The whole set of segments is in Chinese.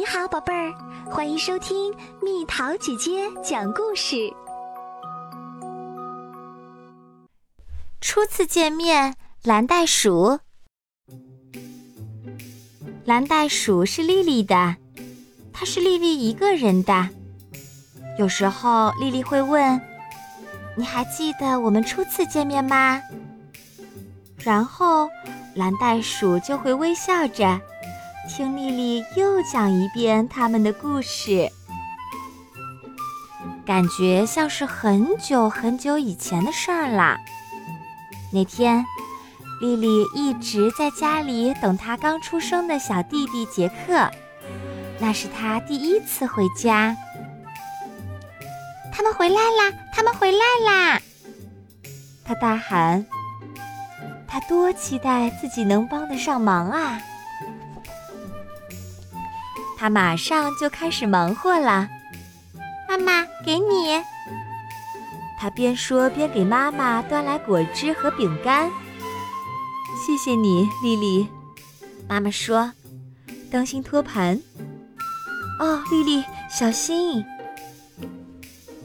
你好，宝贝儿，欢迎收听蜜桃姐姐讲故事。初次见面，蓝袋鼠。蓝袋鼠是丽丽的，它是丽丽一个人的。有时候，丽丽会问：“你还记得我们初次见面吗？”然后，蓝袋鼠就会微笑着。听丽丽又讲一遍他们的故事，感觉像是很久很久以前的事儿了。那天，丽丽一直在家里等她刚出生的小弟弟杰克，那是他第一次回家。他们回来啦！他们回来啦！他大喊：“他多期待自己能帮得上忙啊！”他马上就开始忙活了。妈妈，给你。他边说边给妈妈端来果汁和饼干。谢谢你，丽丽。妈妈说：“当心托盘。”哦，丽丽，小心。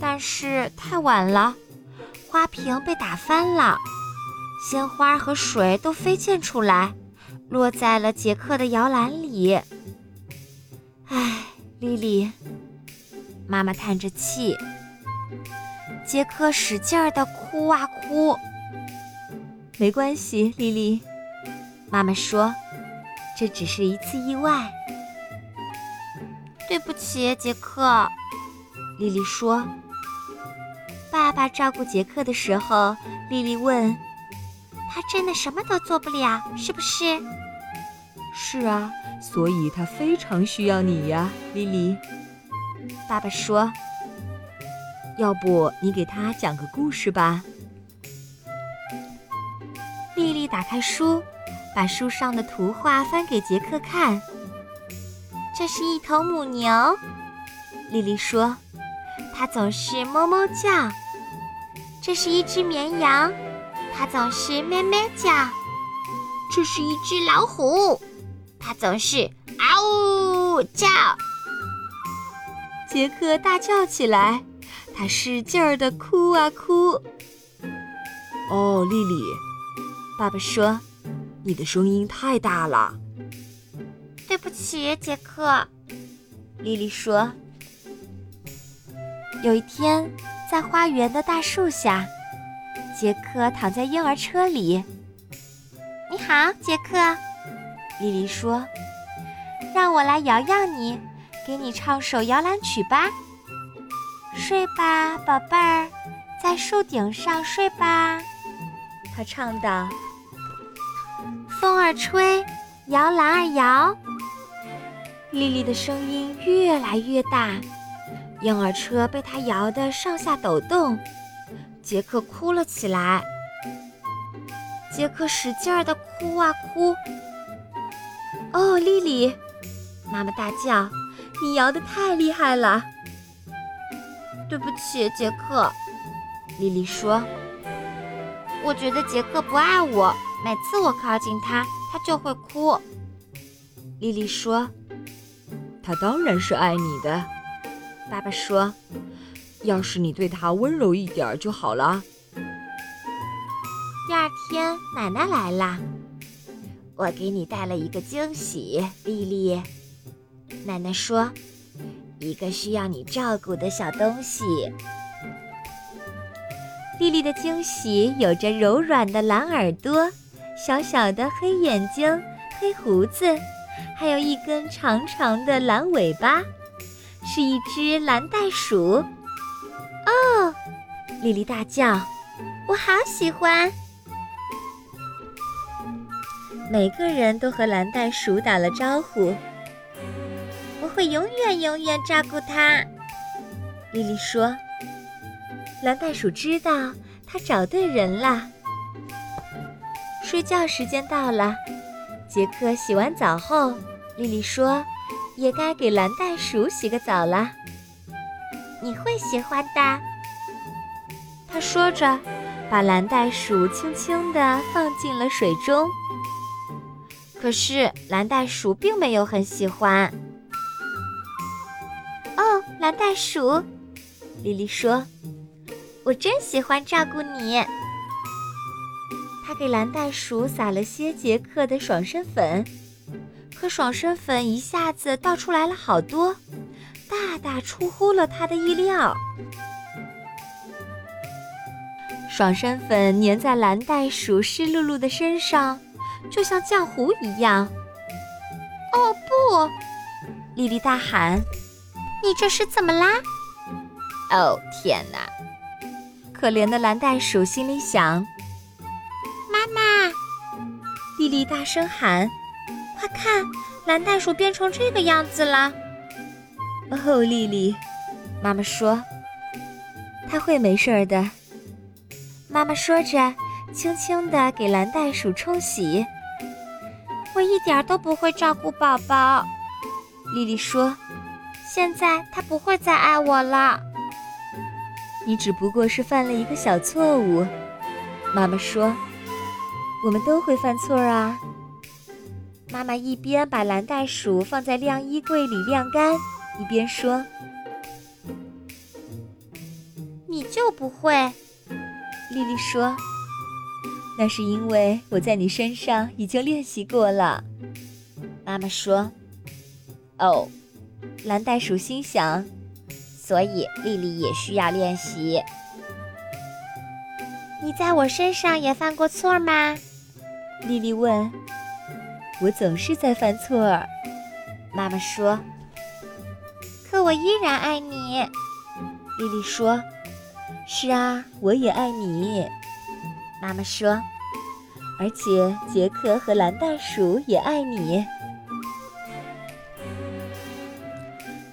但是太晚了，花瓶被打翻了，鲜花和水都飞溅出来，落在了杰克的摇篮里。丽丽，妈妈叹着气。杰克使劲儿的哭啊哭。没关系，丽丽，妈妈说，这只是一次意外。对不起，杰克，丽丽说。爸爸照顾杰克的时候，丽丽问：“他真的什么都做不了，是不是？”“是啊。”所以他非常需要你呀，丽丽。爸爸说：“要不你给他讲个故事吧。”丽丽打开书，把书上的图画翻给杰克看。这是一头母牛，丽丽说：“它总是哞哞叫。”这是一只绵羊，它总是咩咩叫。这是一只老虎。他总是嗷呜叫，杰克大叫起来，他使劲儿的哭啊哭。哦，丽丽，爸爸说，你的声音太大了。对不起，杰克，丽丽说。有一天，在花园的大树下，杰克躺在婴儿车里。你好，杰克。丽丽说：“让我来摇摇你，给你唱首摇篮曲吧。睡吧，宝贝儿，在树顶上睡吧。”她唱道：“风儿吹，摇篮儿摇。”丽丽的声音越来越大，婴儿车被她摇得上下抖动。杰克哭了起来。杰克使劲儿地哭啊哭。哦，丽丽，妈妈大叫：“你摇得太厉害了！”对不起，杰克，丽丽说：“我觉得杰克不爱我，每次我靠近他，他就会哭。”丽丽说：“他当然是爱你的。”爸爸说：“要是你对他温柔一点就好了。”第二天，奶奶来了。我给你带了一个惊喜，丽丽。奶奶说：“一个需要你照顾的小东西。”丽丽的惊喜有着柔软的蓝耳朵、小小的黑眼睛、黑胡子，还有一根长长的蓝尾巴，是一只蓝袋鼠。哦！丽丽大叫：“我好喜欢！”每个人都和蓝袋鼠打了招呼。我会永远永远照顾它，莉莉说。蓝袋鼠知道它找对人了。睡觉时间到了，杰克洗完澡后，莉莉说，也该给蓝袋鼠洗个澡了。你会喜欢的，他说着，把蓝袋鼠轻轻地放进了水中。可是蓝袋鼠并没有很喜欢。哦蓝袋鼠，莉莉说：“我真喜欢照顾你。”她给蓝袋鼠撒了些杰克的爽身粉，可爽身粉一下子倒出来了好多，大大出乎了她的意料。爽身粉粘在蓝袋鼠湿漉漉的身上，就像浆糊一样。哦不！莉莉大喊：“你这是怎么啦？”哦天哪！可怜的蓝袋鼠心里想：“妈妈！”莉莉大声喊：“快看，蓝袋鼠变成这个样子了！”哦，莉莉，妈妈说：“它会没事的。”妈妈说着，轻轻地给蓝袋鼠冲洗。我一点都不会照顾宝宝，莉莉说。现在他不会再爱我了。你只不过是犯了一个小错误，妈妈说。我们都会犯错啊。妈妈一边把蓝袋鼠放在晾衣柜里晾干，一边说：“你就不会。”莉莉说：“那是因为我在你身上已经练习过了。”妈妈说：“哦。”蓝袋鼠心想：“所以莉莉也需要练习。”你在我身上也犯过错吗？莉莉问。“我总是在犯错。”妈妈说。“可我依然爱你。”莉莉说。是啊，我也爱你，妈妈说。而且杰克和蓝袋鼠也爱你。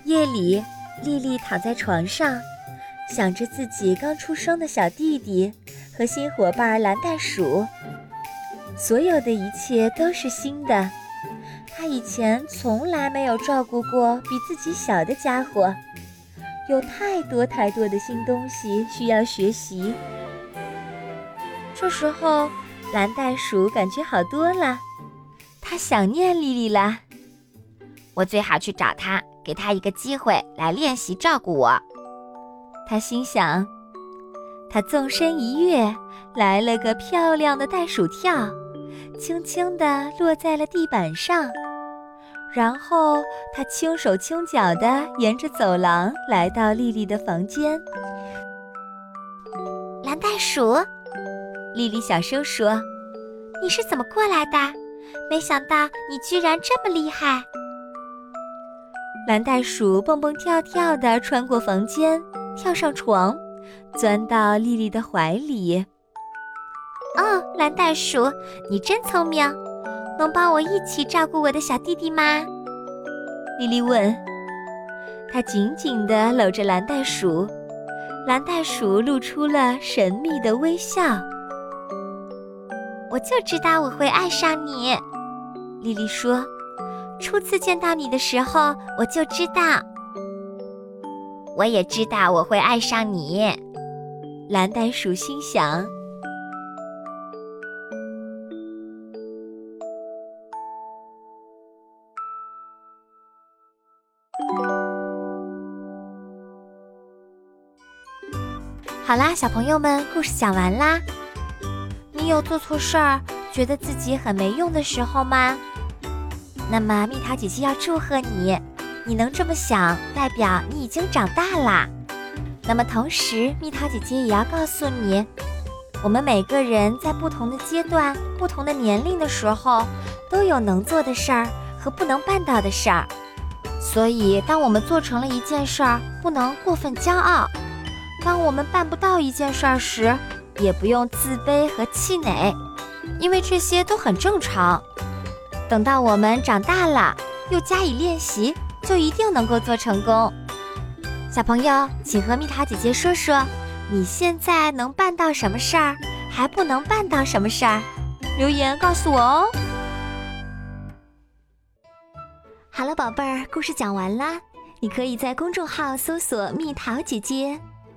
夜里，丽丽躺在床上，想着自己刚出生的小弟弟和新伙伴蓝袋鼠。所有的一切都是新的，她以前从来没有照顾过比自己小的家伙。有太多太多的新东西需要学习。这时候，蓝袋鼠感觉好多了，它想念莉莉了。我最好去找它，给它一个机会来练习照顾我。他心想。他纵身一跃，来了个漂亮的袋鼠跳，轻轻地落在了地板上。然后他轻手轻脚地沿着走廊来到莉莉的房间。蓝袋鼠，莉莉小声说：“你是怎么过来的？没想到你居然这么厉害。”蓝袋鼠蹦蹦跳跳地穿过房间，跳上床，钻到莉莉的怀里。哦，蓝袋鼠，你真聪明。能帮我一起照顾我的小弟弟吗？莉莉问。她紧紧地搂着蓝袋鼠，蓝袋鼠露出了神秘的微笑。我就知道我会爱上你，莉莉说。初次见到你的时候，我就知道。我也知道我会爱上你，蓝袋鼠心想。好啦，小朋友们，故事讲完啦。有做错事儿，觉得自己很没用的时候吗？那么蜜桃姐姐要祝贺你，你能这么想，代表你已经长大啦。那么同时，蜜桃姐姐也要告诉你，我们每个人在不同的阶段、不同的年龄的时候，都有能做的事儿和不能办到的事儿。所以，当我们做成了一件事儿，不能过分骄傲。当我们办不到一件事儿时，也不用自卑和气馁，因为这些都很正常。等到我们长大了，又加以练习，就一定能够做成功。小朋友，请和蜜桃姐姐说说，你现在能办到什么事儿，还不能办到什么事儿？留言告诉我哦。好了，宝贝儿，故事讲完啦。你可以在公众号搜索“蜜桃姐姐”。